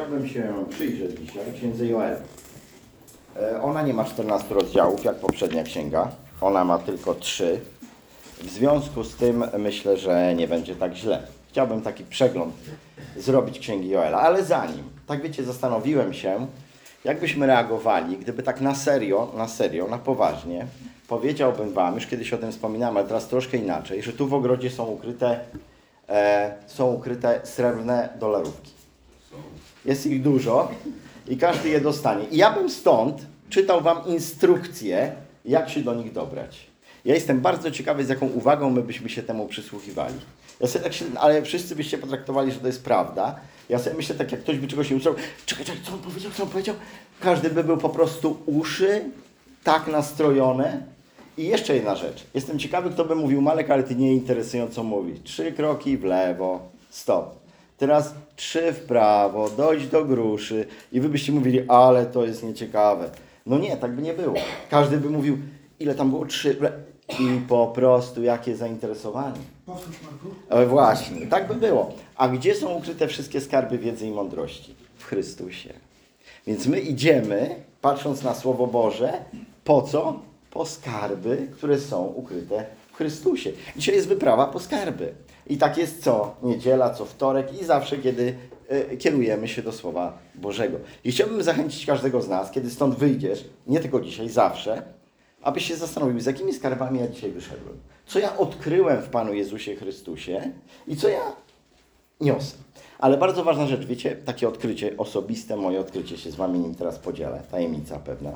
Chciałbym się przyjrzeć dzisiaj księdze Joel. E, Ona nie ma 14 rozdziałów, jak poprzednia księga. Ona ma tylko 3. W związku z tym myślę, że nie będzie tak źle. Chciałbym taki przegląd zrobić księgi Joela, ale zanim, tak wiecie, zastanowiłem się, jakbyśmy reagowali, gdyby tak na serio, na serio, na poważnie, powiedziałbym Wam, już kiedyś o tym wspominałem, ale teraz troszkę inaczej, że tu w ogrodzie są ukryte, e, są ukryte srebrne dolarówki. Jest ich dużo i każdy je dostanie. I ja bym stąd czytał Wam instrukcję, jak się do nich dobrać. Ja jestem bardzo ciekawy, z jaką uwagą my byśmy się temu przysłuchiwali. Ja sobie tak się, ale wszyscy byście potraktowali, że to jest prawda. Ja sobie myślę, tak jak ktoś by czegoś nie usłyszał, czekaj, czekaj, co on powiedział, co on powiedział? Każdy by był po prostu uszy tak nastrojone. I jeszcze jedna rzecz. Jestem ciekawy, kto by mówił, Malek, ale ty nie interesująco mówić. Trzy kroki w lewo, stop. Teraz trzy w prawo, dojdź do gruszy i wy byście mówili, ale to jest nieciekawe. No nie, tak by nie było. Każdy by mówił, ile tam było? Trzy. I po prostu jakie zainteresowanie. Powtórz Marku. E, Właśnie, tak by było. A gdzie są ukryte wszystkie skarby wiedzy i mądrości? W Chrystusie. Więc my idziemy, patrząc na Słowo Boże, po co? Po skarby, które są ukryte w Chrystusie. Dzisiaj jest wyprawa po skarby. I tak jest co niedziela, co wtorek i zawsze, kiedy e, kierujemy się do Słowa Bożego. I chciałbym zachęcić każdego z nas, kiedy stąd wyjdziesz, nie tylko dzisiaj, zawsze, abyś się zastanowił, z jakimi skarbami ja dzisiaj wyszedłem. Co ja odkryłem w Panu Jezusie Chrystusie i co ja niosę. Ale bardzo ważna rzecz, wiecie, takie odkrycie osobiste, moje odkrycie się z Wami nim teraz podzielę, tajemnica pewna.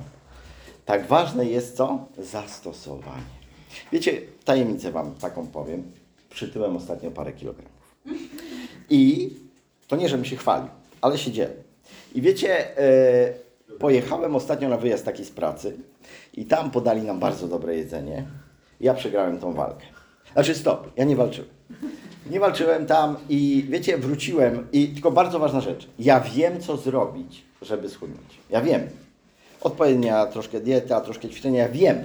Tak ważne jest co? Zastosowanie. Wiecie, tajemnicę Wam taką powiem. Przytyłem ostatnio parę kilogramów. I to nie, żebym się chwalił, ale się dzielę. I wiecie, e, pojechałem ostatnio na wyjazd taki z pracy i tam podali nam bardzo dobre jedzenie. Ja przegrałem tą walkę. Znaczy stop, ja nie walczyłem. Nie walczyłem tam i wiecie, wróciłem i tylko bardzo ważna rzecz. Ja wiem, co zrobić, żeby schudnąć. Ja wiem. Odpowiednia troszkę dieta, troszkę ćwiczenia, ja wiem.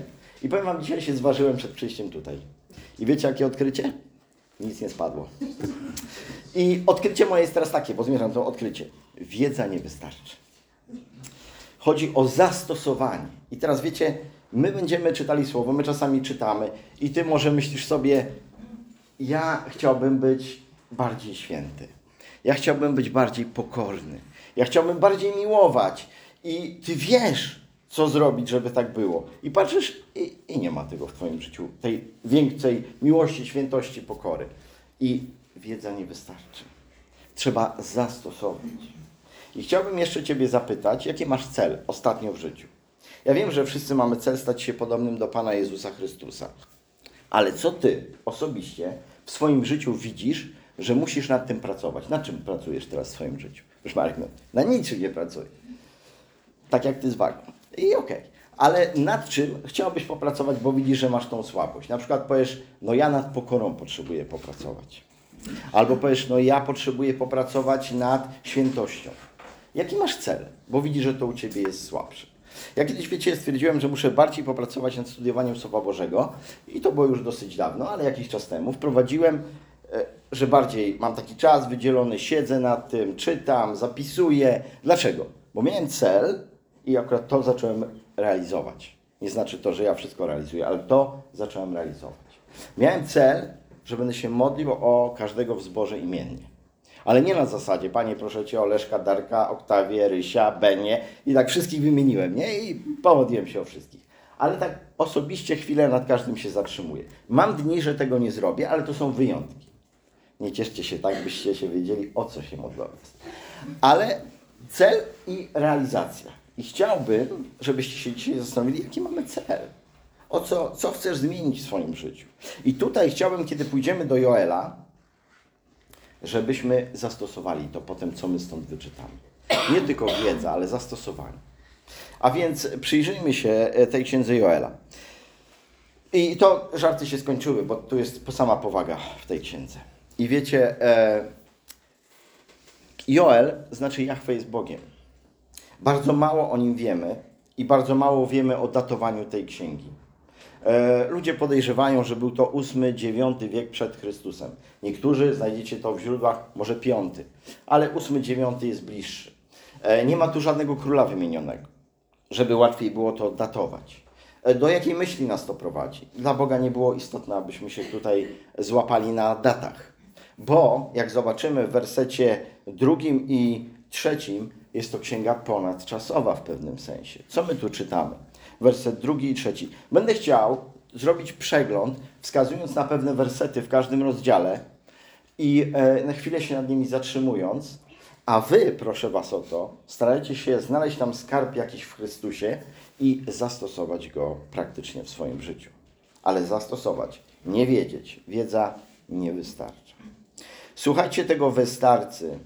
I powiem Wam, dzisiaj się zważyłem przed przyjściem tutaj. I wiecie, jakie odkrycie? Nic nie spadło. I odkrycie moje jest teraz takie, bo zmierzam to odkrycie. Wiedza nie wystarczy. Chodzi o zastosowanie. I teraz wiecie, my będziemy czytali słowo, my czasami czytamy i ty może myślisz sobie, ja chciałbym być bardziej święty. Ja chciałbym być bardziej pokorny. Ja chciałbym bardziej miłować. I ty wiesz, co zrobić, żeby tak było. I patrzysz i, i nie ma tego w twoim życiu, tej większej miłości, świętości, pokory. I wiedza nie wystarczy. Trzeba zastosować. I chciałbym jeszcze Ciebie zapytać, jaki masz cel ostatnio w życiu? Ja wiem, że wszyscy mamy cel stać się podobnym do Pana Jezusa Chrystusa. Ale co Ty osobiście w swoim życiu widzisz, że musisz nad tym pracować? Nad czym pracujesz teraz w swoim życiu? Proszę Marek, na niczym nie pracuję. Tak jak Ty z wagą. I okej. Ale nad czym chciałbyś popracować, bo widzisz, że masz tą słabość? Na przykład powiesz, no ja nad pokorą potrzebuję popracować. Albo powiesz, no ja potrzebuję popracować nad świętością. Jaki masz cel? Bo widzisz, że to u Ciebie jest słabsze. Ja kiedyś, wiecie, stwierdziłem, że muszę bardziej popracować nad studiowaniem Słowa Bożego i to było już dosyć dawno, ale jakiś czas temu wprowadziłem, e, że bardziej mam taki czas wydzielony, siedzę nad tym, czytam, zapisuję. Dlaczego? Bo miałem cel i akurat to zacząłem realizować. Nie znaczy to, że ja wszystko realizuję, ale to zacząłem realizować. Miałem cel, że będę się modlił o każdego w zborze imiennie. Ale nie na zasadzie, panie proszę cię o Darka, Oktawię, Rysia, Benię i tak wszystkich wymieniłem, nie? I pomodliłem się o wszystkich. Ale tak osobiście chwilę nad każdym się zatrzymuję. Mam dni, że tego nie zrobię, ale to są wyjątki. Nie cieszcie się tak, byście się wiedzieli, o co się modlą. Ale cel i realizacja. I chciałbym, żebyście się dzisiaj zastanowili, jaki mamy cel. O co, co chcesz zmienić w swoim życiu. I tutaj chciałbym, kiedy pójdziemy do Joela, żebyśmy zastosowali to potem, co my stąd wyczytamy. Nie tylko wiedza, ale zastosowanie. A więc przyjrzyjmy się e, tej księdze Joela. I to żarty się skończyły, bo tu jest sama powaga w tej księdze. I wiecie, e, Joel znaczy Jahwe jest Bogiem. Bardzo mało o nim wiemy i bardzo mało wiemy o datowaniu tej księgi. E, Ludzie podejrzewają, że był to VIII-IX wiek przed Chrystusem. Niektórzy znajdziecie to w źródłach może V, ale VIII-IX jest bliższy. E, Nie ma tu żadnego króla wymienionego, żeby łatwiej było to datować. E, Do jakiej myśli nas to prowadzi? Dla Boga nie było istotne, abyśmy się tutaj złapali na datach. Bo, jak zobaczymy w wersecie drugim i trzecim, jest to księga ponadczasowa w pewnym sensie. Co my tu czytamy? Werset drugi i trzeci. Będę chciał zrobić przegląd, wskazując na pewne wersety w każdym rozdziale i e, na chwilę się nad nimi zatrzymując, a wy, proszę was o to, starajcie się znaleźć tam skarb jakiś w Chrystusie i zastosować go praktycznie w swoim życiu. Ale zastosować, nie wiedzieć. Wiedza nie wystarcza. Słuchajcie tego wystarcy,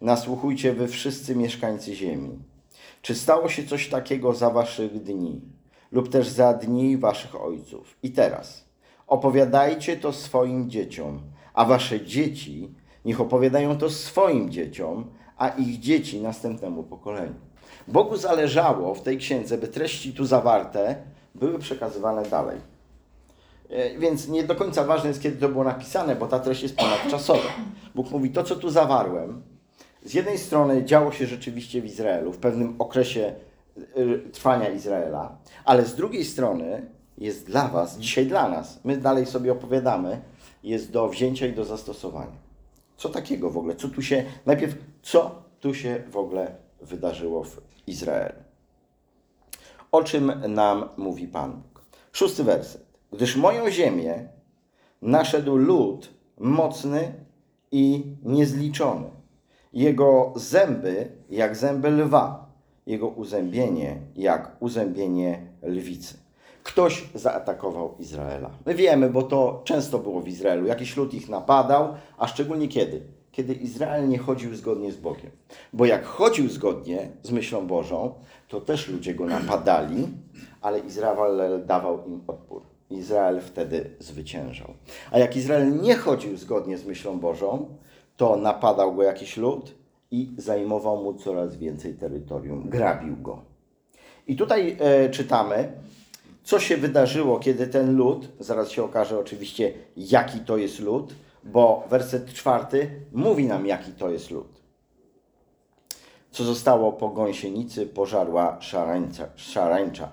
nasłuchujcie wy wszyscy mieszkańcy ziemi. Czy stało się coś takiego za waszych dni, lub też za dni waszych ojców? I teraz opowiadajcie to swoim dzieciom, a wasze dzieci niech opowiadają to swoim dzieciom, a ich dzieci następnemu pokoleniu. Bogu zależało w tej księdze, by treści tu zawarte były przekazywane dalej. E, Więc nie do końca ważne jest, kiedy to było napisane, bo ta treść jest ponadczasowa. Bóg mówi, to co tu zawarłem, z jednej strony działo się rzeczywiście w Izraelu, w pewnym okresie y, trwania Izraela, ale z drugiej strony jest dla Was, dzisiaj dla nas, my dalej sobie opowiadamy, jest do wzięcia i do zastosowania. Co takiego w ogóle? Co tu się, najpierw, co tu się w ogóle wydarzyło w Izraelu? O czym nam mówi Pan Bóg? Szósty werset. Gdyż moją ziemię naszedł lud mocny i niezliczony. Jego zęby jak zęby lwa, jego uzębienie jak uzębienie lwicy. Ktoś zaatakował Izraela. My wiemy, bo to często było w Izraelu. Jakiś lud ich napadał, a szczególnie kiedy? Kiedy Izrael nie chodził zgodnie z Bogiem. Bo jak chodził zgodnie z myślą Bożą, to też ludzie go napadali, ale Izrael dawał im odpór. Izrael wtedy zwyciężał. A jak Izrael nie chodził zgodnie z myślą Bożą, to napadał go jakiś lud i zajmował mu coraz więcej terytorium, grabił go. I tutaj e, czytamy, co się wydarzyło, kiedy ten lud, zaraz się okaże oczywiście, jaki to jest lud, bo werset czwarty mówi nam, jaki to jest lud. Co zostało po gąsienicy, pożarła szarańca, szarańcza,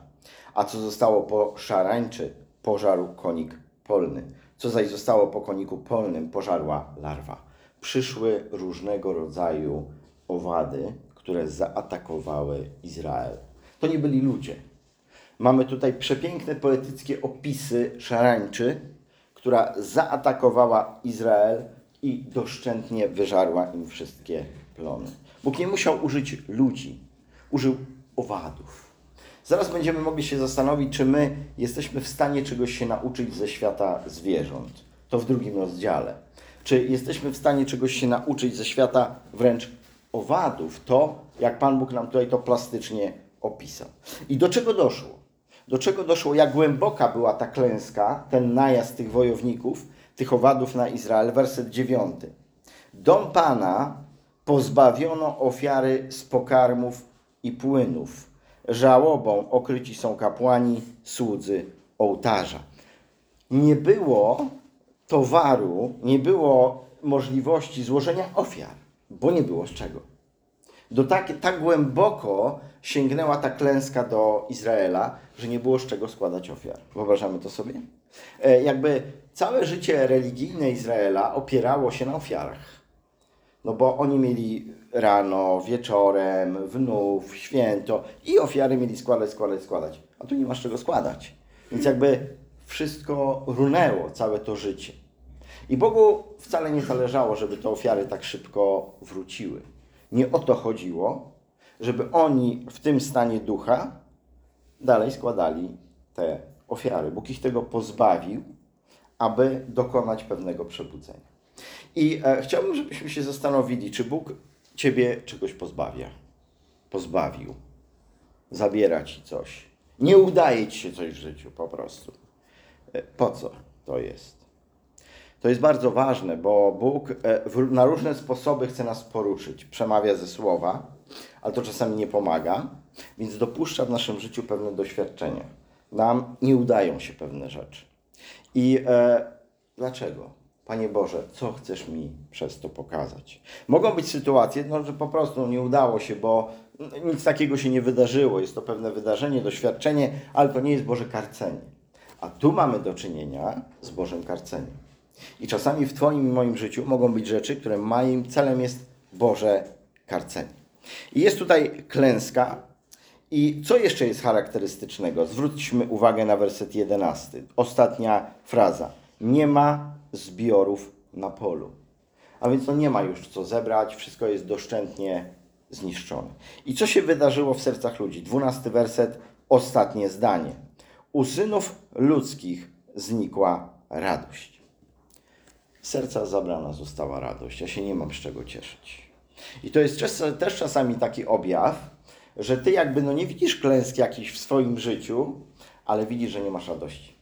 a co zostało po szarańczy, pożarł konik polny. Co zaś zostało po koniku polnym, pożarła larwa. Przyszły różnego rodzaju owady, które zaatakowały Izrael. To nie byli ludzie. Mamy tutaj przepiękne poetyckie opisy szarańczy, która zaatakowała Izrael i doszczętnie wyżarła im wszystkie plony. Bóg nie musiał użyć ludzi, użył owadów. Zaraz będziemy mogli się zastanowić, czy my jesteśmy w stanie czegoś się nauczyć ze świata zwierząt. To w drugim rozdziale. Czy jesteśmy w stanie czegoś się nauczyć ze świata wręcz owadów? To, jak Pan Bóg nam tutaj to plastycznie opisał. I do czego doszło? Do czego doszło? Jak głęboka była ta klęska, ten najazd tych wojowników, tych owadów na Izrael? Werset dziewiąty. Dom Pana pozbawiono ofiary z pokarmów i płynów. Żałobą okryci są kapłani, słudzy ołtarza. Nie było towaru, nie było możliwości złożenia ofiar, bo nie było z czego. Do tak, tak głęboko sięgnęła ta klęska do Izraela, że nie było z czego składać ofiar. Wyobrażamy to sobie? E, jakby całe życie religijne Izraela opierało się na ofiarach. No bo oni mieli rano, wieczorem, wnów, święto i ofiary mieli składać, składać, składać. A tu nie masz czego składać. Więc jakby wszystko runęło, całe to życie. I Bogu wcale nie zależało, żeby te ofiary tak szybko wróciły. Nie o to chodziło, żeby oni w tym stanie ducha dalej składali te ofiary. Bóg ich tego pozbawił, aby dokonać pewnego przebudzenia. I e, chciałbym, żebyśmy się zastanowili, czy Bóg Ciebie czegoś pozbawia. Pozbawił. Zabiera Ci coś. Nie udaje Ci się coś w życiu po prostu. Po co to jest? To jest bardzo ważne, bo Bóg e, na różne sposoby chce nas poruszyć. Przemawia ze słowa, ale to czasami nie pomaga, więc dopuszcza w naszym życiu pewne doświadczenia. Nam nie udają się pewne rzeczy. I e, dlaczego? Panie Boże, co chcesz mi przez to pokazać? Mogą być sytuacje, no, że po prostu nie udało się, bo nic takiego się nie wydarzyło. Jest to pewne wydarzenie, doświadczenie, ale to nie jest Boże karcenie. A tu mamy do czynienia z Bożym karceniem. I czasami w Twoim i moim życiu mogą być rzeczy, które moim celem jest Boże karcenie. I jest tutaj klęska. I co jeszcze jest charakterystycznego? Zwróćmy uwagę na werset 11. Ostatnia fraza. Nie ma zbiorów na polu. A więc no nie ma już co zebrać, wszystko jest doszczętnie zniszczone. I co się wydarzyło w sercach ludzi? Dwunasty werset, ostatnie zdanie. U synów ludzkich znikła radość. Serca zabrana została radość. Ja się nie mam z czego cieszyć. I to jest też czasami taki objaw, że ty jakby no nie widzisz klęsk jakichś w swoim życiu, ale widzisz, że nie masz radości.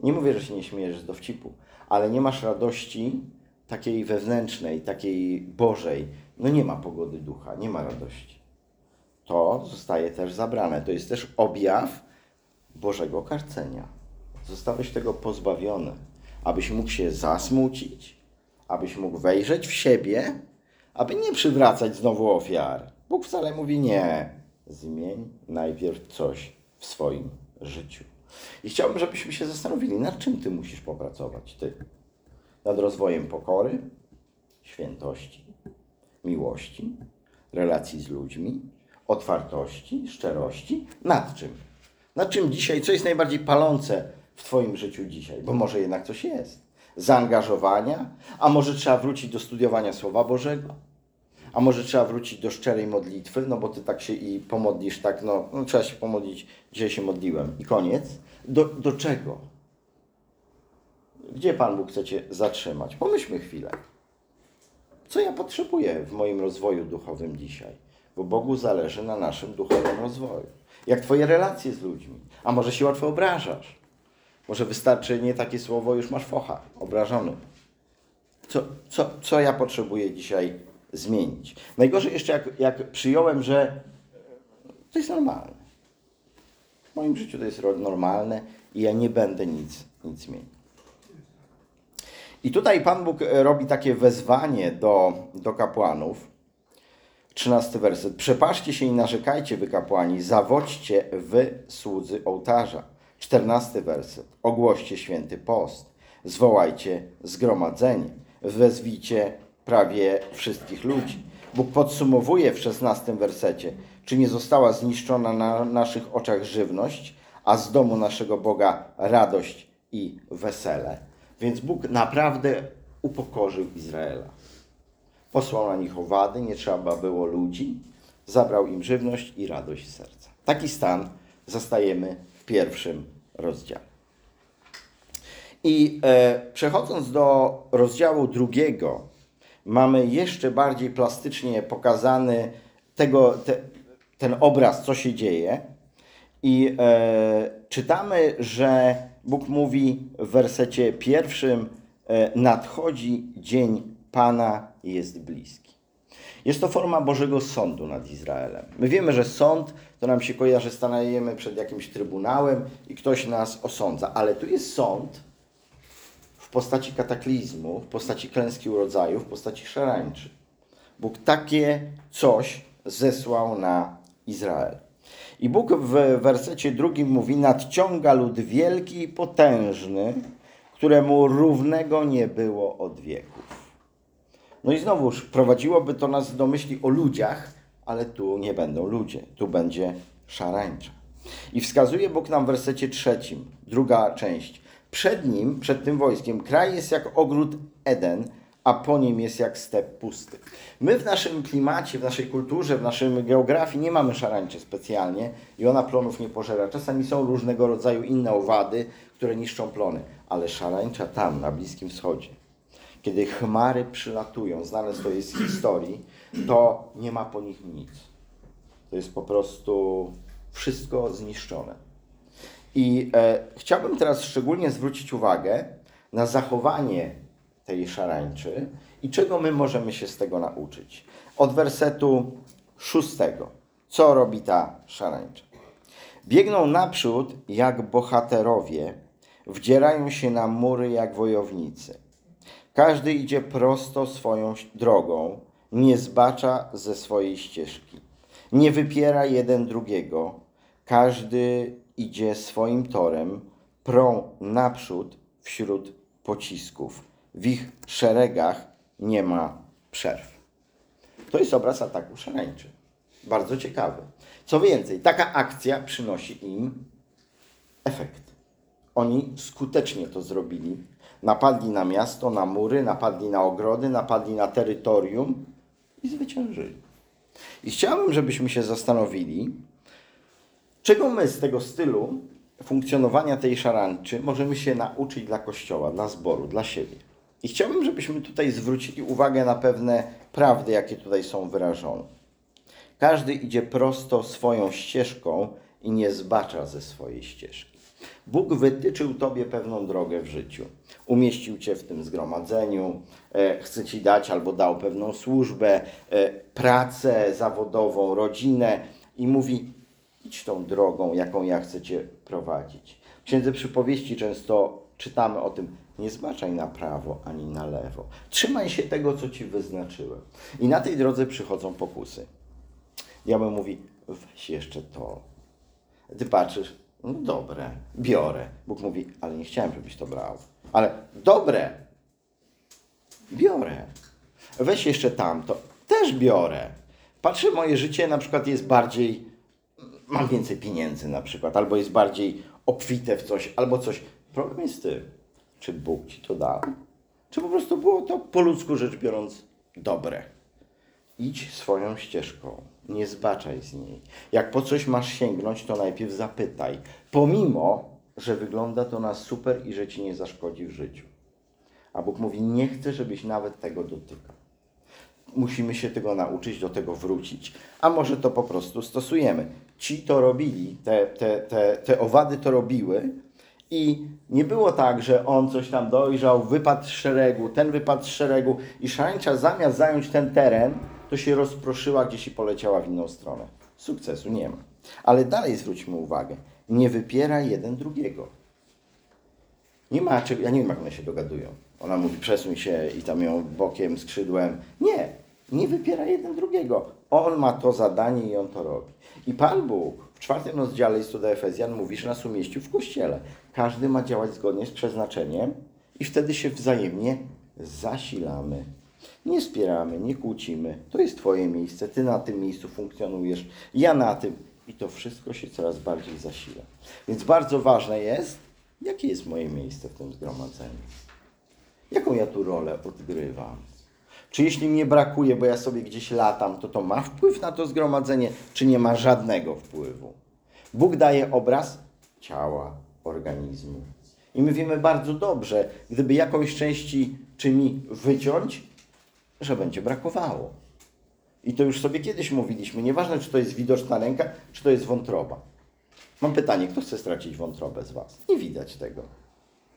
Nie mówię, że się nie śmiejesz z dowcipu, ale nie masz radości takiej wewnętrznej, takiej Bożej. No nie ma pogody ducha, nie ma radości. To zostaje też zabrane. To jest też objaw Bożego karcenia. Zostałeś tego pozbawiony, abyś mógł się zasmucić, abyś mógł wejrzeć w siebie, aby nie przywracać znowu ofiar. Bóg wcale mówi nie. Zmień najpierw coś w swoim życiu. I chciałbym, żebyśmy się zastanowili, nad czym ty musisz popracować, ty. Nad rozwojem pokory, świętości, miłości, relacji z ludźmi, otwartości, szczerości. Nad czym? Nad czym dzisiaj, co jest najbardziej palące w Twoim życiu dzisiaj? Bo może jednak coś jest. Zaangażowania, a może trzeba wrócić do studiowania Słowa Bożego, a może trzeba wrócić do szczerej modlitwy, no bo Ty tak się i pomodlisz, tak, no, no trzeba się pomodlić, dzisiaj się modliłem i koniec. Do, do czego? Gdzie Pan Bóg chce Cię zatrzymać? Pomyślmy chwilę. Co ja potrzebuję w moim rozwoju duchowym dzisiaj? Bo Bogu zależy na naszym duchowym rozwoju. Jak Twoje relacje z ludźmi? A może się łatwo obrażasz? Może wystarczy nie takie słowo, już masz focha, obrażony. Co, co, co ja potrzebuję dzisiaj zmienić? Najgorzej jeszcze, jak, jak przyjąłem, że to jest normalne. W moim życiu to jest normalne i ja nie będę nic, nic zmienił. I tutaj Pan Bóg robi takie wezwanie do, do kapłanów. 13 werset. Przepaszcie się i narzekajcie, wy kapłani, zawodźcie wy słudzy ołtarza. 14 werset. Ogłoście święty post. Zwołajcie zgromadzenie. Wezwijcie prawie wszystkich ludzi. Bóg podsumowuje w 16 wersecie, czy nie została zniszczona na naszych oczach żywność, a z domu naszego Boga radość i wesele. Więc Bóg naprawdę upokorzył Izraela. Posłał na nich owady, nie trzeba było ludzi, zabrał im żywność i radość serca. Taki stan zastajemy w pierwszym rozdziale. I e, przechodząc do rozdziału drugiego, mamy jeszcze bardziej plastycznie pokazany tego, te, ten obraz, co się dzieje. I e, czytamy, że Bóg mówi w wersecie pierwszym: e, Nadchodzi dzień Pana, jest bliski. Jest to forma Bożego sądu nad Izraelem. My wiemy, że sąd to nam się kojarzy, stanajemy przed jakimś trybunałem i ktoś nas osądza, ale tu jest sąd w postaci kataklizmu, w postaci klęski urodzaju, w postaci szarańczy. Bóg takie coś zesłał na Izrael. I Bóg w wersecie drugim mówi: Nadciąga lud wielki i potężny, któremu równego nie było od wieków. No i znowuż prowadziłoby to nas do myśli o ludziach, ale tu nie będą ludzie, tu będzie szarańcza. I wskazuje Bóg nam w wersecie trzecim, druga część. Przed nim, przed tym wojskiem, kraj jest jak ogród Eden, a po nim jest jak step pusty. My w naszym klimacie, w naszej kulturze, w naszej geografii nie mamy szarańczy specjalnie i ona plonów nie pożera. Czasami są różnego rodzaju inne owady, które niszczą plony, ale szarańcza tam, na Bliskim Wschodzie, kiedy chmary przylatują, znane to jest z historii, to nie ma po nich nic. To jest po prostu wszystko zniszczone. I e, chciałbym teraz szczególnie zwrócić uwagę na zachowanie tej szarańczy i czego my możemy się z tego nauczyć. Od wersetu szóstego. Co robi ta szarańcza? Biegną naprzód jak bohaterowie, wdzierają się na mury jak wojownicy. Każdy idzie prosto swoją drogą, nie zbacza ze swojej ścieżki. Nie wypiera jeden drugiego. Każdy idzie swoim torem, prą naprzód wśród pocisków. W ich szeregach nie ma przerw. To jest obraz ataku szaleńczy. Bardzo ciekawy. Co więcej, taka akcja przynosi im efekt. Oni skutecznie to zrobili. Napadli na miasto, na mury, napadli na ogrody, napadli na terytorium i zwyciężyli. I chciałbym, żebyśmy się zastanowili, czego my z tego stylu funkcjonowania tej szarańczy możemy się nauczyć dla Kościoła, dla zboru, dla siebie. I chciałbym, żebyśmy tutaj zwrócili uwagę na pewne prawdy, jakie tutaj są wyrażone. Każdy idzie prosto swoją ścieżką i nie zbacza ze swojej ścieżki. Bóg wytyczył Tobie pewną drogę w życiu. Umieścił Cię w tym zgromadzeniu, e, chce Ci dać albo dał pewną służbę, e, pracę zawodową, rodzinę i mówi: idź tą drogą, jaką ja chcę Cię prowadzić. W Księdze Przypowieści często czytamy o tym, nie zbaczaj na prawo ani na lewo. Trzymaj się tego, co Ci wyznaczyłem. I na tej drodze przychodzą pokusy. Diabeł mówi, weź jeszcze to. Ty patrzysz, no dobre, biorę. Bóg mówi, ale nie chciałem, żebyś to brał. Ale dobre, biorę. Weź jeszcze tamto, też biorę. Patrzę, moje życie na przykład jest bardziej, mam więcej pieniędzy na przykład, albo jest bardziej obfite w coś, albo coś. Problem jest ty, czy Bóg ci to dał? Czy po prostu było to po ludzku rzecz biorąc dobre? Idź swoją ścieżką, nie zbaczaj z niej. Jak po coś masz sięgnąć, to najpierw zapytaj, pomimo, że wygląda to na super i że ci nie zaszkodzi w życiu. A Bóg mówi, nie chcę, żebyś nawet tego dotykał. Musimy się tego nauczyć, do tego wrócić. A może to po prostu stosujemy. Ci to robili, te, te, te, te owady to robiły, i nie było tak, że on coś tam dojrzał, wypadł z szeregu, ten wypadł z szeregu i szarańcza zamiast zająć ten teren, to się rozproszyła gdzieś i poleciała w inną stronę. Sukcesu nie ma. Ale dalej zwróćmy uwagę, nie wypiera jeden drugiego. Nie ma czego, ja nie wiem jak one się dogadują. Ona mówi przesuń się i tam ją bokiem, skrzydłem. Nie, nie wypiera jeden drugiego. On ma to zadanie i on to robi. I Pan Bóg w czwartym rozdziale listu do Efezjan mówi, że nas umieścił w Kościele. Każdy ma działać zgodnie z przeznaczeniem i wtedy się wzajemnie zasilamy. Nie spieramy, nie kłócimy. To jest Twoje miejsce, Ty na tym miejscu funkcjonujesz, ja na tym. I to wszystko się coraz bardziej zasila. Więc bardzo ważne jest, jakie jest moje miejsce w tym zgromadzeniu. Jaką ja tu rolę odgrywam? Czy jeśli mnie brakuje, bo ja sobie gdzieś latam, to to ma wpływ na to zgromadzenie, czy nie ma żadnego wpływu? Bóg daje obraz ciała, organizmu. I my wiemy bardzo dobrze, gdyby jakąś części czyni wyciąć, że będzie brakowało. I to już sobie kiedyś mówiliśmy. Nieważne, czy to jest widoczna ręka, czy to jest wątroba. Mam pytanie, kto chce stracić wątrobę z Was? Nie widać tego.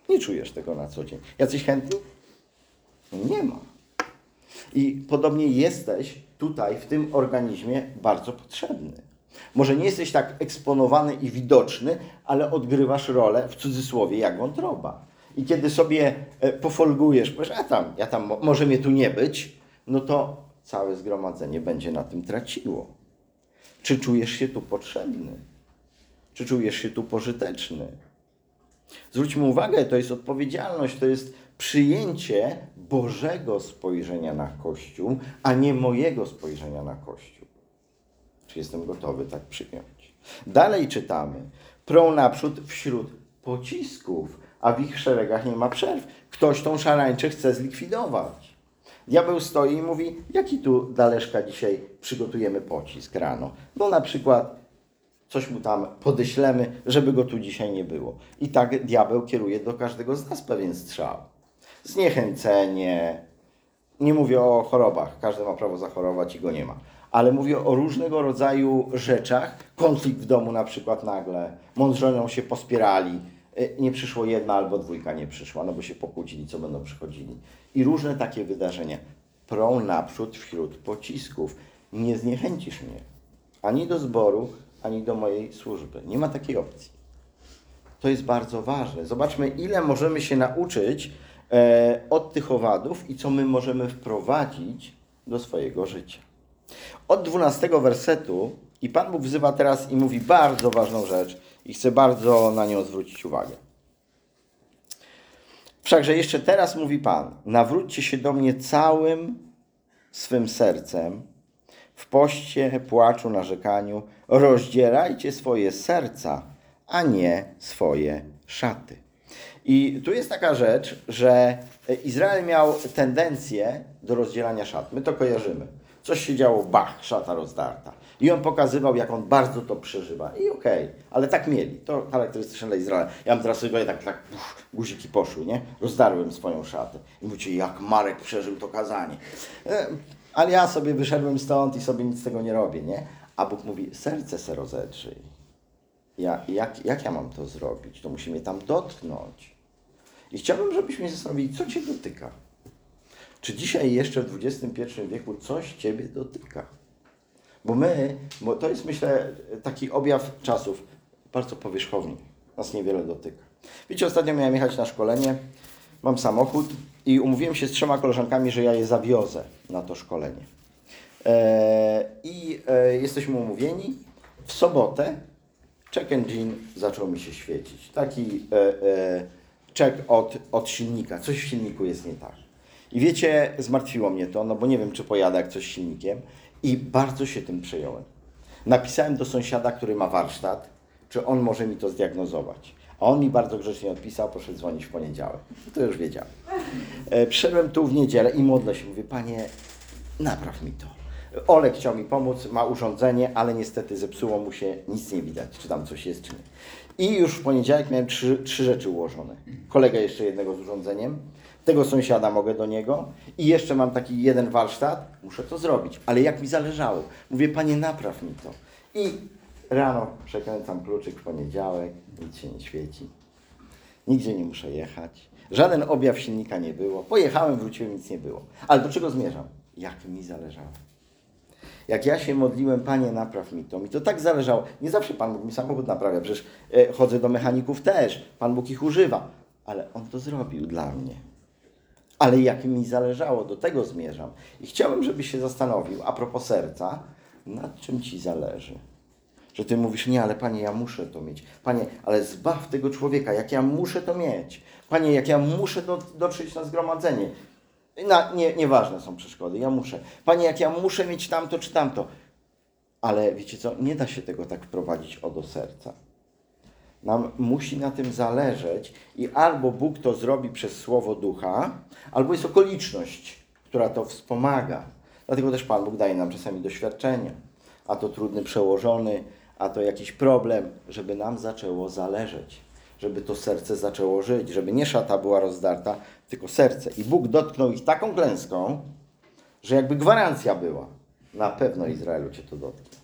Nie czujesz tego na co dzień. Jacyś chętni? Nie ma. I podobnie jesteś tutaj, w tym organizmie, bardzo potrzebny. Może nie jesteś tak eksponowany i widoczny, ale odgrywasz rolę w cudzysłowie jak wątroba. I kiedy sobie e, pofolgujesz, powiesz, a tam, ja tam, może mnie tu nie być, no to całe zgromadzenie będzie na tym traciło. Czy czujesz się tu potrzebny? Czy czujesz się tu pożyteczny? Zwróćmy uwagę, to jest odpowiedzialność, to jest przyjęcie Bożego spojrzenia na Kościół, a nie mojego spojrzenia na Kościół. Czy jestem gotowy tak przyjąć? Dalej czytamy. Prą naprzód wśród pocisków, a w ich szeregach nie ma przerw. Ktoś tą szarańczę chce zlikwidować. Diabeł stoi i mówi, jaki tu daleszka dzisiaj przygotujemy pocisk rano. No na przykład coś mu tam podeślemy, żeby go tu dzisiaj nie było. I tak diabeł kieruje do każdego z nas pewien strzał. Zniechęcenie. Nie mówię o chorobach, każdy ma prawo zachorować i go nie ma. Ale mówię o różnego rodzaju rzeczach. Konflikt w domu na przykład nagle. Mąż żoną się pospierali. Y, Nie przyszło jedna albo dwójka nie przyszła, no bo się pokłócili, co będą przychodzili. I różne takie wydarzenia. Prą naprzód wśród pocisków. Nie zniechęcisz mnie ani do zboru, ani do mojej służby. Nie ma takiej opcji. To jest bardzo ważne. Zobaczmy, ile możemy się nauczyć e, od tych owadów i co my możemy wprowadzić do swojego życia. Od 12 wersetu i Pan Bóg wzywa teraz i mówi bardzo ważną rzecz i chcę bardzo na nią zwrócić uwagę. Wszakże jeszcze teraz mówi Pan: Nawróćcie się do mnie całym swym sercem, w poście, płaczu, narzekaniu, rozdzierajcie swoje serca, a nie swoje szaty. I tu jest taka rzecz, że Izrael miał tendencję do rozdzielania szat. My to kojarzymy. Coś się działo, bach, szata rozdarta. I on pokazywał, jak on bardzo to przeżywa. I okej, ale tak mieli. To charakterystyczne dla Izraela. Ja mam teraz sobie tak, tak uff, guziki poszły, nie? Rozdarłem swoją szatę. I mówicie, jak Marek przeżył to kazanie. E, Ale ja sobie wyszedłem stąd i sobie nic z tego nie robię, nie? A Bóg mówi, serce se rozedrzyj. Ja, jak, jak ja mam to zrobić? To musi mnie tam dotknąć. I chciałbym, żebyśmy się zastanowili, co Cię dotyka. Czy dzisiaj jeszcze w XXI wieku coś Ciebie dotyka? Bo my, bo to jest myślę taki objaw czasów bardzo powierzchowny. Nas niewiele dotyka. Wiecie, ostatnio miałem jechać na szkolenie, mam samochód i umówiłem się z trzema koleżankami, że ja je zawiozę na to szkolenie. E, I e, jesteśmy umówieni. W sobotę check engine zaczął mi się świecić. Taki e, e, check od, od silnika. Coś w silniku jest nie tak. I wiecie, zmartwiło mnie to, no bo nie wiem, czy pojadę jak coś silnikiem. I bardzo się tym przejąłem. Napisałem do sąsiada, który ma warsztat, czy on może mi to zdiagnozować. A on mi bardzo grzecznie odpisał, proszę dzwonić w poniedziałek. To już wiedziałem. E, Przyszedłem tu w niedzielę i modlę się. Mówię, panie, napraw mi to. Olek chciał mi pomóc, ma urządzenie, ale niestety zepsuło mu się, nic nie widać, czy tam coś jest, czy nie. I już w poniedziałek miałem trzy, trzy rzeczy ułożone. Kolega jeszcze jednego z urządzeniem, tego sąsiada mogę do niego i jeszcze mam taki jeden warsztat, muszę to zrobić. Ale jak mi zależało, mówię, panie, napraw mi to. I rano przekręcam kluczyk w poniedziałek, nic się nie świeci. Nigdzie nie muszę jechać. Żaden objaw silnika nie było. Pojechałem, wróciłem, nic nie było. Ale do czego zmierzam? Jak mi zależało. Jak ja się modliłem, Panie, napraw mi to. Mi to tak zależało. Nie zawsze Pan Bóg mi samochód naprawia. Przecież e, chodzę do mechaników też. Pan Bóg ich używa. Ale On to zrobił dla mnie. Ale jak mi zależało, do tego zmierzam. I chciałbym, żebyś się zastanowił, a propos serca, nad czym Ci zależy. Że Ty mówisz, nie, ale Panie, ja muszę to mieć. Panie, ale zbaw tego człowieka, jak ja muszę to mieć. Panie, jak ja muszę do, dotrzeć na zgromadzenie. Na, nie, nieważne są przeszkody, ja muszę. Panie, jak ja muszę mieć tamto czy tamto. Ale wiecie co, nie da się tego tak wprowadzić o do serca. Nam musi na tym zależeć i albo Bóg to zrobi przez Słowo Ducha, albo jest okoliczność, która to wspomaga. Dlatego też Pan Bóg daje nam czasami doświadczenie, a to trudny przełożony, a to jakiś problem, żeby nam zaczęło zależeć, żeby to serce zaczęło żyć, żeby nie szata była rozdarta, tylko serce. I Bóg dotknął ich taką klęską, że jakby gwarancja była, na pewno Izraelu Cię to dotknie.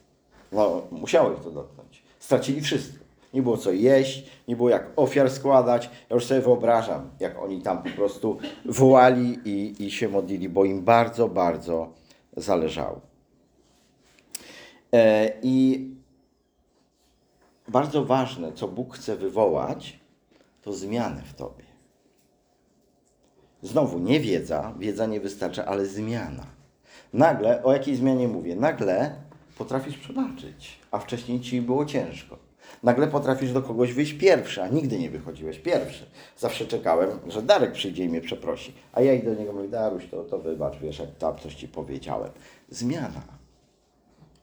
No, musiało ich to dotknąć. Stracili wszystko. Nie było co jeść, nie było jak ofiar składać. Ja już sobie wyobrażam, jak oni tam po prostu wołali i, i się modlili, bo im bardzo, bardzo zależało. E, I bardzo ważne, co Bóg chce wywołać, to zmianę w tobie. Znowu nie wiedza, wiedza nie wystarcza, ale zmiana. Nagle, o jakiej zmianie mówię? Nagle potrafisz przebaczyć, a wcześniej ci było ciężko. Nagle potrafisz do kogoś wyjść pierwszy, a nigdy nie wychodziłeś pierwszy. Zawsze czekałem, że Darek przyjdzie i mnie przeprosi. A ja idę do niego mówię, Daruś, to, to wybacz, wiesz, jak tam coś ci powiedziałem. Zmiana.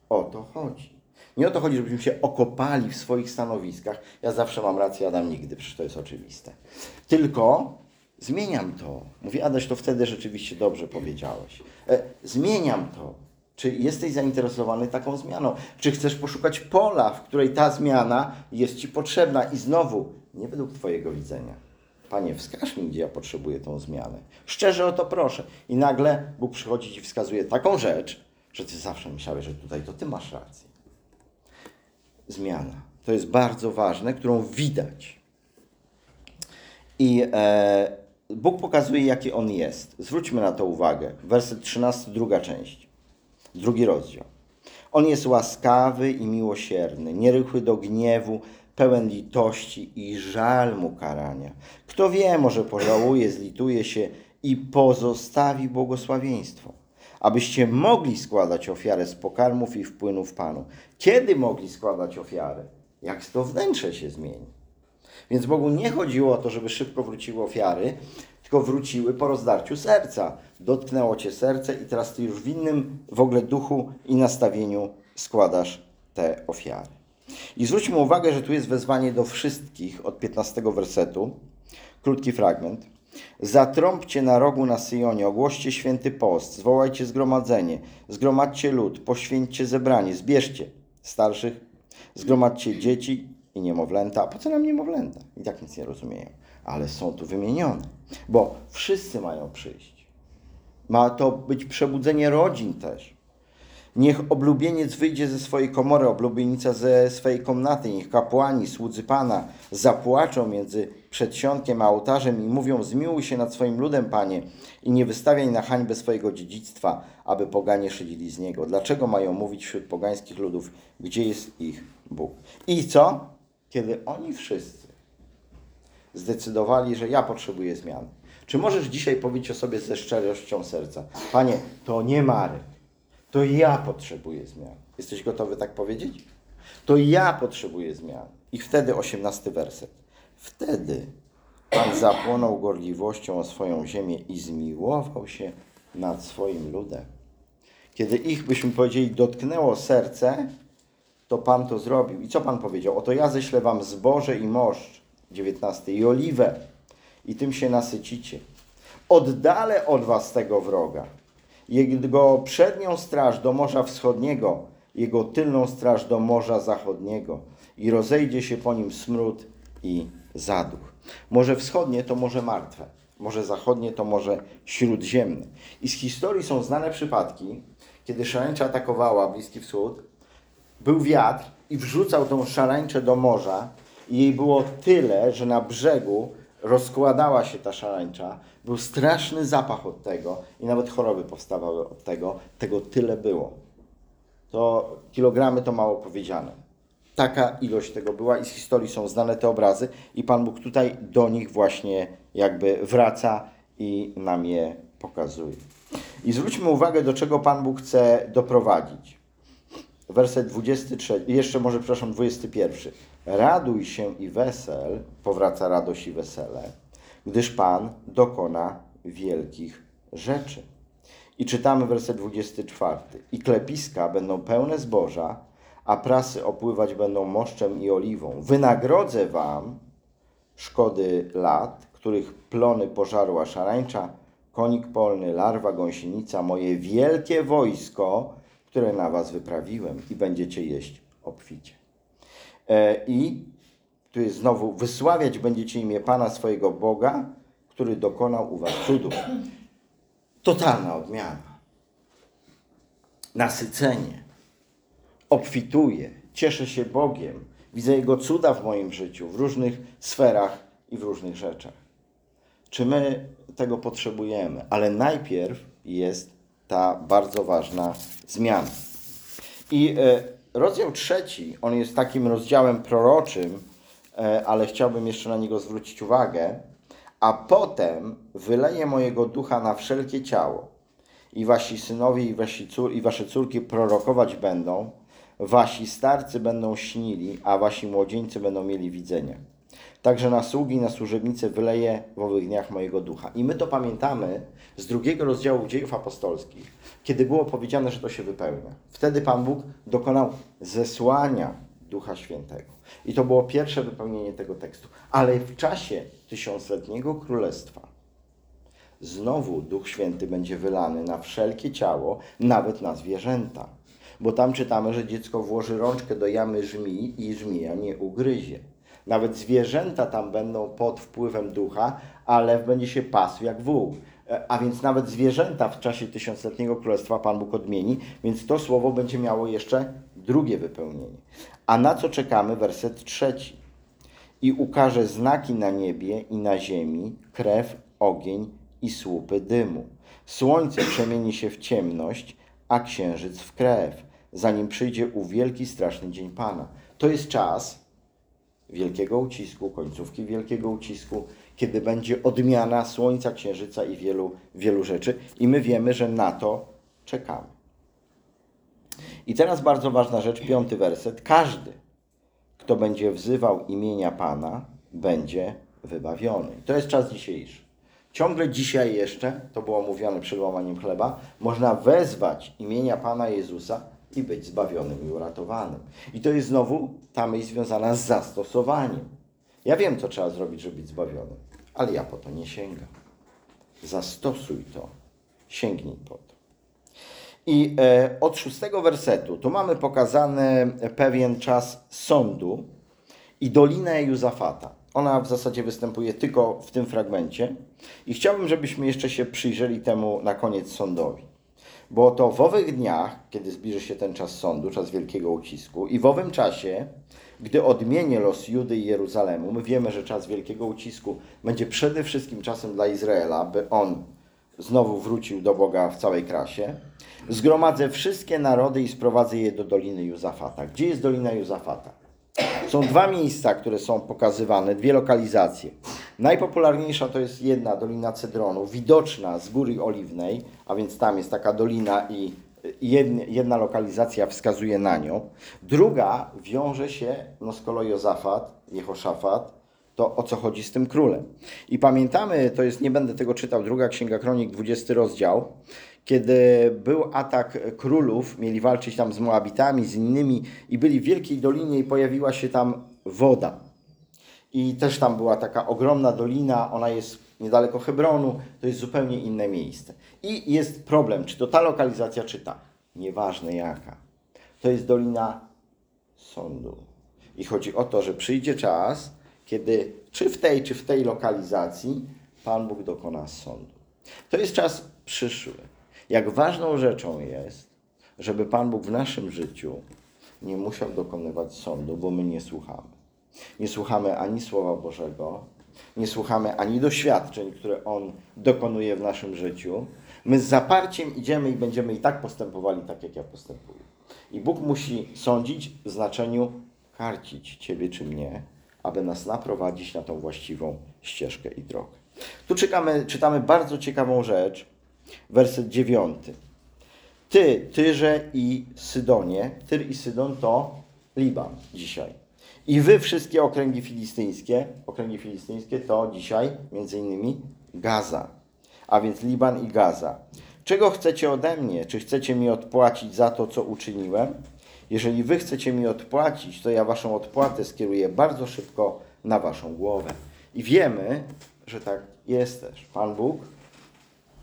O to chodzi. Nie o to chodzi, żebyśmy się okopali w swoich stanowiskach. Ja zawsze mam rację, Adam nigdy, przecież to jest oczywiste. Tylko zmieniam to. Mówi Adaś, to wtedy rzeczywiście dobrze powiedziałeś. E, zmieniam to. Czy jesteś zainteresowany taką zmianą? Czy chcesz poszukać pola, w której ta zmiana jest Ci potrzebna? I znowu, nie według Twojego widzenia. Panie, wskaż mi, gdzie ja potrzebuję tą zmianę. Szczerze o to proszę. I nagle Bóg przychodzi Ci wskazuje taką rzecz, że Ty zawsze myślałeś, że tutaj to Ty masz rację. Zmiana. To jest bardzo ważne, którą widać. I e, Bóg pokazuje, jaki On jest. Zwróćmy na to uwagę. Werset 13, druga część. Drugi rozdział. On jest łaskawy i miłosierny, nierychły do gniewu, pełen litości i żal mu karania. Kto wie, może pożałuje, zlituje się i pozostawi błogosławieństwo, abyście mogli składać ofiarę z pokarmów i wpłynów Panu. Kiedy mogli składać ofiarę? Jak to wnętrze się zmieni. Więc Bogu nie chodziło o to, żeby szybko wróciły ofiary, tylko wróciły po rozdarciu serca. Dotknęło cię serce i teraz ty już w innym w ogóle duchu i nastawieniu składasz te ofiary. I zwróćmy uwagę, że tu jest wezwanie do wszystkich od 15 wersetu. Krótki fragment. Zatrąbcie na rogu na Syjonie, ogłoście święty post, zwołajcie zgromadzenie, zgromadźcie lud, poświęćcie zebranie, zbierzcie starszych, zgromadźcie dzieci i niemowlęta. A po co nam niemowlęta? I tak nic nie rozumieją. Ale są tu wymienione, bo wszyscy mają przyjść. Ma to być przebudzenie rodzin też. Niech oblubieniec wyjdzie ze swojej komory, oblubienica ze swojej komnaty. Niech kapłani, słudzy Pana zapłaczą między przedsionkiem a ołtarzem i mówią: Zmiłuj się nad swoim ludem, Panie, i nie wystawiaj na hańbę swojego dziedzictwa, aby poganie szydzili z niego. Dlaczego mają mówić wśród pogańskich ludów, gdzie jest ich Bóg? I co? Kiedy oni wszyscy zdecydowali, że ja potrzebuję zmian. Czy możesz dzisiaj powiedzieć o sobie ze szczerością serca? Panie, to nie Marek, to ja potrzebuję zmian. Jesteś gotowy tak powiedzieć? To ja potrzebuję zmian. I wtedy osiemnasty werset. Wtedy Pan zapłonął gorliwością o swoją ziemię i zmiłował się nad swoim ludem. Kiedy ich, byśmy powiedzieli, dotknęło serce, to Pan to zrobił. I co Pan powiedział? Oto ja ześlę wam zboże i moszcz, 19, i oliwę, i tym się nasycicie. Oddalę od was tego wroga. Jego przednią straż do Morza Wschodniego, jego tylną straż do Morza Zachodniego. I rozejdzie się po nim smród i zaduch. Morze Wschodnie to Morze Martwe. Morze Zachodnie to Morze Śródziemne. I z historii są znane przypadki, kiedy szaleńcza atakowała Bliski Wschód, był wiatr i wrzucał tą szarańczę do morza i jej było tyle, że na brzegu rozkładała się ta szarańcza. Był straszny zapach od tego i nawet choroby powstawały od tego. Tego tyle było. To kilogramy to mało powiedziane. Taka ilość tego była i z historii są znane te obrazy i Pan Bóg tutaj do nich właśnie jakby wraca i nam je pokazuje. I zwróćmy uwagę, do czego Pan Bóg chce doprowadzić werset 23, jeszcze może, przepraszam, 21. Raduj się i wesel, powraca radość i wesele, gdyż Pan dokona wielkich rzeczy. I czytamy werset 24. I klepiska będą pełne zboża, a prasy opływać będą moszczem i oliwą. Wynagrodzę wam szkody lat, których plony pożarła szarańcza, konik polny, larwa, gąsienica, moje wielkie wojsko, które na was wyprawiłem i będziecie jeść obficie. E, I tu jest znowu, wysławiać będziecie imię Pana swojego Boga, który dokonał u was cudów. Totalna odmiana. Nasycenie. Obfituję. Cieszę się Bogiem. Widzę Jego cuda w moim życiu, w różnych sferach i w różnych rzeczach. Czy my tego potrzebujemy? Ale najpierw jest ta bardzo ważna zmiana. I e, rozdział trzeci, on jest takim rozdziałem proroczym, e, ale chciałbym jeszcze na niego zwrócić uwagę. A potem wyleję mojego ducha na wszelkie ciało. I wasi synowie i, wasi cór, i wasze córki prorokować będą, wasi starcy będą śnili, a wasi młodzieńcy będą mieli widzenia. Także na sługi na służebnice wyleję w owych dniach mojego ducha. I my to pamiętamy z drugiego rozdziału dziejów apostolskich, kiedy było powiedziane, że to się wypełnia. Wtedy Pan Bóg dokonał zesłania Ducha Świętego. I to było pierwsze wypełnienie tego tekstu. Ale w czasie tysiącletniego królestwa znowu Duch Święty będzie wylany na wszelkie ciało, nawet na zwierzęta. Bo tam czytamy, że dziecko włoży rączkę do jamy żmii i żmija nie ugryzie. Nawet zwierzęta tam będą pod wpływem ducha, a lew będzie się pasł jak wół. E, A więc nawet zwierzęta w czasie tysiącletniego królestwa Pan Bóg odmieni, więc to słowo będzie miało jeszcze drugie wypełnienie. A na co czekamy? Werset trzeci. I ukaże znaki na niebie i na ziemi, krew, ogień i słupy dymu. Słońce przemieni się w ciemność, a księżyc w krew, zanim przyjdzie u wielki, straszny dzień Pana. To jest czas, wielkiego ucisku, końcówki wielkiego ucisku, kiedy będzie odmiana Słońca, Księżyca i wielu, wielu rzeczy. I my wiemy, że na to czekamy. I teraz bardzo ważna rzecz, piąty werset. Każdy, kto będzie wzywał imienia Pana, będzie wybawiony. To jest czas dzisiejszy. Ciągle dzisiaj jeszcze, to było mówione przed łamaniem chleba, można wezwać imienia Pana Jezusa i być zbawionym i uratowanym. I to jest znowu ta myśl związana z zastosowaniem. Ja wiem, co trzeba zrobić, żeby być zbawionym, ale ja po to nie sięgam. Zastosuj to, sięgnij po to. I e, od szóstego wersetu tu mamy pokazany pewien czas sądu i dolinę Józafata. Ona w zasadzie występuje tylko w tym fragmencie. I chciałbym, żebyśmy jeszcze się przyjrzeli temu na koniec sądowi. Bo to w owych dniach, kiedy zbliży się ten czas sądu, czas wielkiego ucisku, i w owym czasie, gdy odmienię los Judy i Jeruzalemu, my wiemy, że czas wielkiego ucisku będzie przede wszystkim czasem dla Izraela, by on znowu wrócił do Boga w całej krasie. Zgromadzę wszystkie narody i sprowadzę je do Doliny Józafata. Gdzie jest Dolina Józafata? Są dwa miejsca, które są pokazywane, dwie lokalizacje. Najpopularniejsza to jest jedna Dolina Cedronu, widoczna z Góry Oliwnej, a więc tam jest taka dolina i jedna, lokalizacja wskazuje na nią. Druga wiąże się, no skoro Jozafat, Jehoszafat, to o co chodzi z tym królem. I pamiętamy, to jest, nie będę tego czytał, druga Księga Kronik, 20 rozdział, kiedy był atak królów, mieli walczyć tam z Moabitami, z innymi i byli w Wielkiej Dolinie i pojawiła się tam woda. I też tam była taka ogromna dolina, ona jest niedaleko Hebronu, to jest zupełnie inne miejsce. I jest problem, czy to ta lokalizacja, czy ta. Nieważne jaka. To jest dolina sądu. I chodzi o to, że przyjdzie czas, kiedy czy w tej, czy w tej lokalizacji Pan Bóg dokona sądu. To jest czas przyszły. Jak ważną rzeczą jest, żeby Pan Bóg w naszym życiu nie musiał dokonywać sądu, bo my nie słuchamy. Nie słuchamy ani Słowa Bożego, nie słuchamy ani doświadczeń, które On dokonuje w naszym życiu. My z zaparciem idziemy i będziemy i tak postępowali tak, jak ja postępuję. I Bóg musi sądzić w znaczeniu karcić Ciebie czy mnie, aby nas naprowadzić na tą właściwą ścieżkę i drogę. Tu czytamy, czytamy bardzo ciekawą rzecz, werset dziewiąty. Ty, Tyrze i Sydonie, Tyr i Sydon to Liban dzisiaj. I wy wszystkie okręgi filistyńskie, okręgi filistyńskie to dzisiaj między innymi Gaza, a więc Liban i Gaza. Czego chcecie ode mnie? Czy chcecie mi odpłacić za to, co uczyniłem? Jeżeli wy chcecie mi odpłacić, to ja waszą odpłatę skieruję bardzo szybko na waszą głowę. I wiemy, że tak jest też. Pan Bóg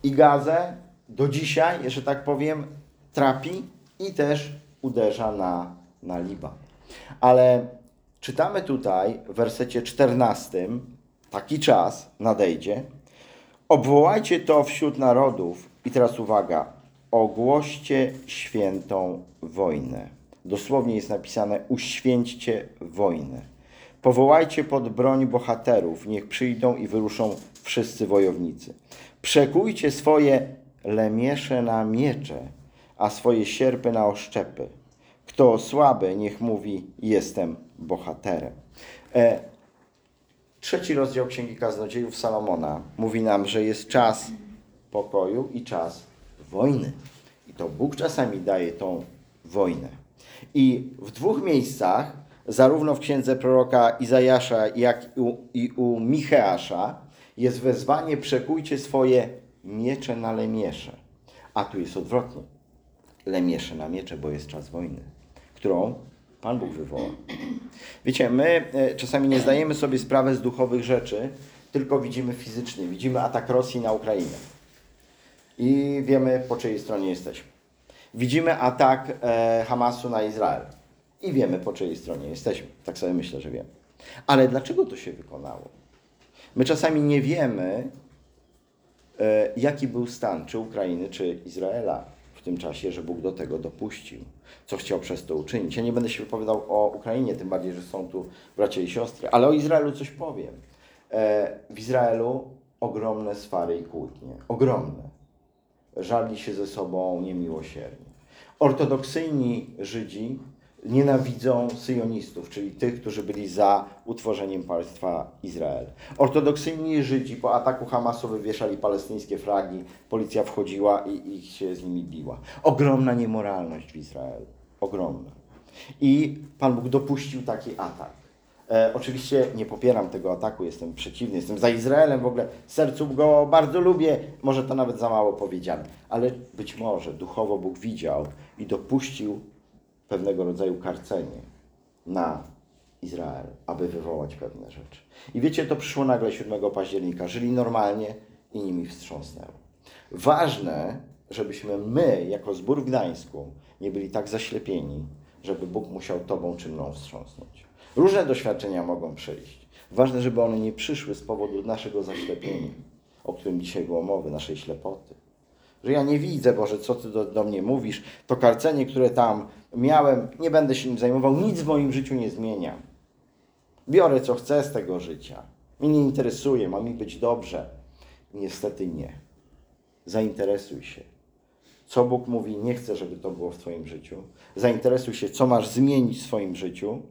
i Gazę do dzisiaj, że tak powiem, trapi i też uderza na, na Liban. Ale czytamy tutaj w wersecie 14, taki czas nadejdzie, obwołajcie to wśród narodów i teraz uwaga, ogłoście świętą wojnę. Dosłownie jest napisane uświęćcie wojnę. Powołajcie pod broń bohaterów, niech przyjdą i wyruszą wszyscy wojownicy. Przekujcie swoje lemiesze na miecze, a swoje sierpy na oszczepy. Kto słaby, niech mówi: Jestem bohaterem. E, trzeci rozdział Księgi Kaznodziejów Salomona mówi nam, że jest czas pokoju i czas wojny. I to Bóg czasami daje tą wojnę. I w dwóch miejscach, zarówno w księdze proroka Izajasza, jak i u, i u Micheasza, jest wezwanie: przekujcie swoje miecze na lemiesze. A tu jest odwrotnie. Lemiesze na miecze, bo jest czas wojny, którą Pan Bóg wywoła. Wiecie, my e, czasami nie zdajemy sobie sprawy z duchowych rzeczy, tylko widzimy fizycznie. Widzimy atak Rosji na Ukrainę. I wiemy, po czyjej stronie jesteśmy. Widzimy atak e, Hamasu na Izrael. I wiemy, po czyjej stronie jesteśmy. Tak sobie myślę, że wiemy. Ale dlaczego to się wykonało? My czasami nie wiemy, e, jaki był stan czy Ukrainy, czy Izraela tym czasie, że Bóg do tego dopuścił. Co chciał przez to uczynić. Ja nie będę się wypowiadał o Ukrainie, tym bardziej, że są tu bracia i siostry, ale o Izraelu coś powiem. E, w Izraelu ogromne swary i kłótnie. Ogromne. Żarli się ze sobą niemiłosiernie. Ortodoksyjni Żydzi nienawidzą syjonistów, czyli tych, którzy byli za utworzeniem państwa Izrael. Ortodoksyjni Żydzi po ataku Hamasu wywieszali palestyńskie flagi, policja wchodziła i ich się z nimi biła. Ogromna niemoralność w Izraelu. Ogromna. I Pan Bóg dopuścił taki atak. E, oczywiście nie popieram tego ataku, jestem przeciwny, jestem za Izraelem, w ogóle sercu go bardzo lubię, może to nawet za mało powiedziane, ale być może duchowo Bóg widział i dopuścił pewnego rodzaju karcenie na Izrael, aby wywołać pewne rzeczy. I wiecie, to przyszło nagle 7 października, żyli normalnie i nimi wstrząsnęło. Ważne, żebyśmy my, jako zbór w Gdańsku, nie byli tak zaślepieni, żeby Bóg musiał Tobą czy mną wstrząsnąć. Różne doświadczenia mogą przyjść. Ważne, żeby one nie przyszły z powodu naszego zaślepienia, o którym dzisiaj było mowy, naszej ślepoty. Że ja nie widzę, Boże, co Ty do, do mnie mówisz. To karcenie, które tam miałem, nie będę się nim zajmował, nic w moim życiu nie zmienia. Biorę, co chcę z tego życia. Mnie nie interesuje, ma mi być dobrze. Niestety nie. Zainteresuj się. Co Bóg mówi, nie chcę, żeby to było w Twoim życiu. Zainteresuj się, co masz zmienić w swoim życiu,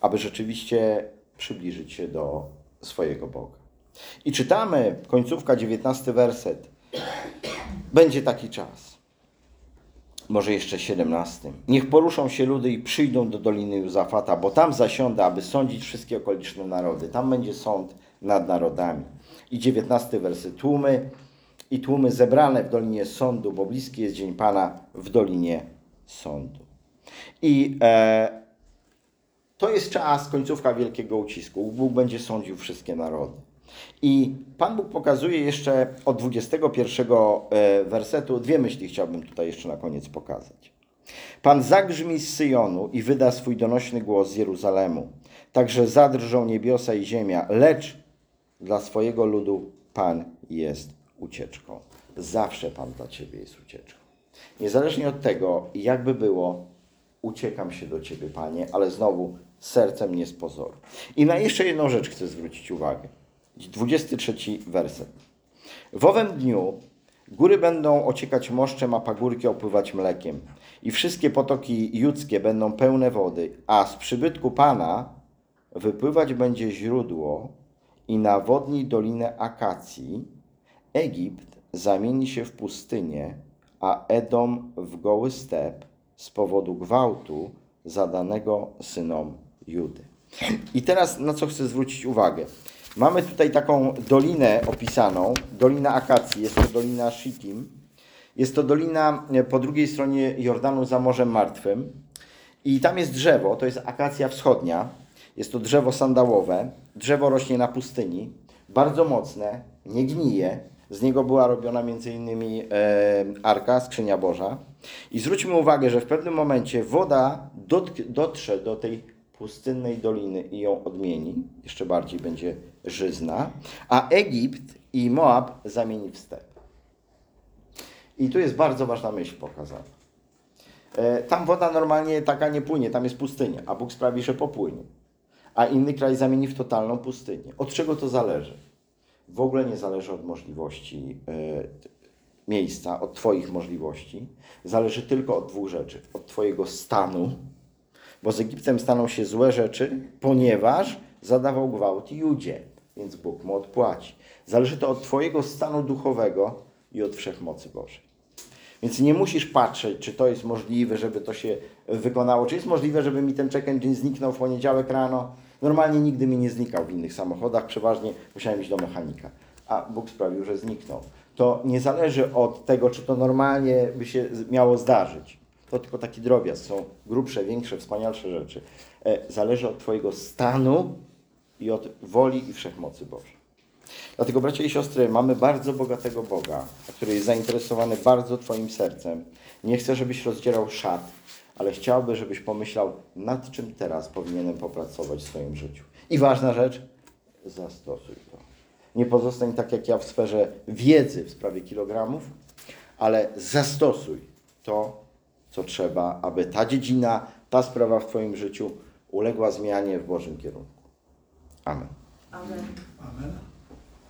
aby rzeczywiście przybliżyć się do swojego Boga. I czytamy, końcówka, 19 werset. Będzie taki czas. Może jeszcze 17. Niech poruszą się ludy i przyjdą do Doliny Józafata, bo tam zasiądę, aby sądzić wszystkie okoliczne narody. Tam będzie sąd nad narodami. I 19 werset. Tłumy i tłumy zebrane w Dolinie Sądu, bo bliski jest Dzień Pana w Dolinie Sądu. I e, to jest czas, końcówka wielkiego ucisku. Bóg będzie sądził wszystkie narody. I Pan Bóg pokazuje jeszcze od 21 e, wersetu, dwie myśli chciałbym tutaj jeszcze na koniec pokazać. Pan zagrzmi z Syjonu i wyda swój donośny głos z Jeruzalemu. Także zadrżą niebiosa i ziemia, lecz dla swojego ludu Pan jest ucieczką. Zawsze Pan dla Ciebie jest ucieczką. Niezależnie od tego, jakby było, uciekam się do Ciebie, Panie, ale znowu sercem nie z pozoru. I na jeszcze jedną rzecz chcę zwrócić uwagę. 23 werset. W owym dniu góry będą ociekać moszczem, a pagórki opływać mlekiem. I wszystkie potoki judzkie będą pełne wody, a z przybytku Pana wypływać będzie źródło i nawodni dolinę akacji. Egipt zamieni się w pustynię, a Edom w goły step z powodu gwałtu zadanego synom Judy. I teraz na co chcę zwrócić uwagę. Mamy tutaj taką dolinę opisaną, dolina Akacji, jest to dolina Shittim. Jest to dolina e, po drugiej stronie Jordanu za Morzem Martwym. I tam jest drzewo, to jest akacja wschodnia. Jest to drzewo sandałowe. Drzewo rośnie na pustyni, bardzo mocne, nie gnije. Z niego była robiona innymi e, arka, skrzynia Boża. I zwróćmy uwagę, że w pewnym momencie woda dotk- dotrze do tej pustynnej doliny i ją odmieni, jeszcze bardziej będzie żyzna, a Egipt i Moab zamieni w step. I tu jest bardzo ważna myśl pokazana. E, Tam woda normalnie taka nie płynie, tam jest pustynia, a Bóg sprawi, że popłynie. A inny kraj zamieni w totalną pustynię. Od czego to zależy? W ogóle nie zależy od możliwości e, miejsca, od Twoich możliwości. Zależy tylko od dwóch rzeczy. Od Twojego stanu, bo z Egiptem staną się złe rzeczy, ponieważ zadawał gwałt Judzie, więc Bóg mu odpłaci. Zależy to od Twojego stanu duchowego i od wszechmocy Bożej. Więc nie musisz patrzeć, czy to jest możliwe, żeby to się wykonało, czy jest możliwe, żeby mi ten check engine zniknął w poniedziałek rano. Normalnie nigdy mi nie znikał w innych samochodach, przeważnie musiałem iść do mechanika, a Bóg sprawił, że zniknął. To nie zależy od tego, czy to normalnie by się miało zdarzyć. To tylko taki drobiazg, są grubsze, większe, wspanialsze rzeczy. E, Zależy od Twojego stanu i od woli i wszechmocy Bożej. Dlatego, bracia i siostry, mamy bardzo bogatego Boga, który jest zainteresowany bardzo Twoim sercem. Nie chcę, żebyś rozdzierał szat, ale chciałby, żebyś pomyślał, nad czym teraz powinienem popracować w swoim życiu. I ważna rzecz, zastosuj to. Nie pozostań tak jak ja w sferze wiedzy w sprawie kilogramów, ale zastosuj to, co trzeba, aby ta dziedzina, ta sprawa w Twoim życiu uległa zmianie w Bożym kierunku. Amen. Amen. Amen.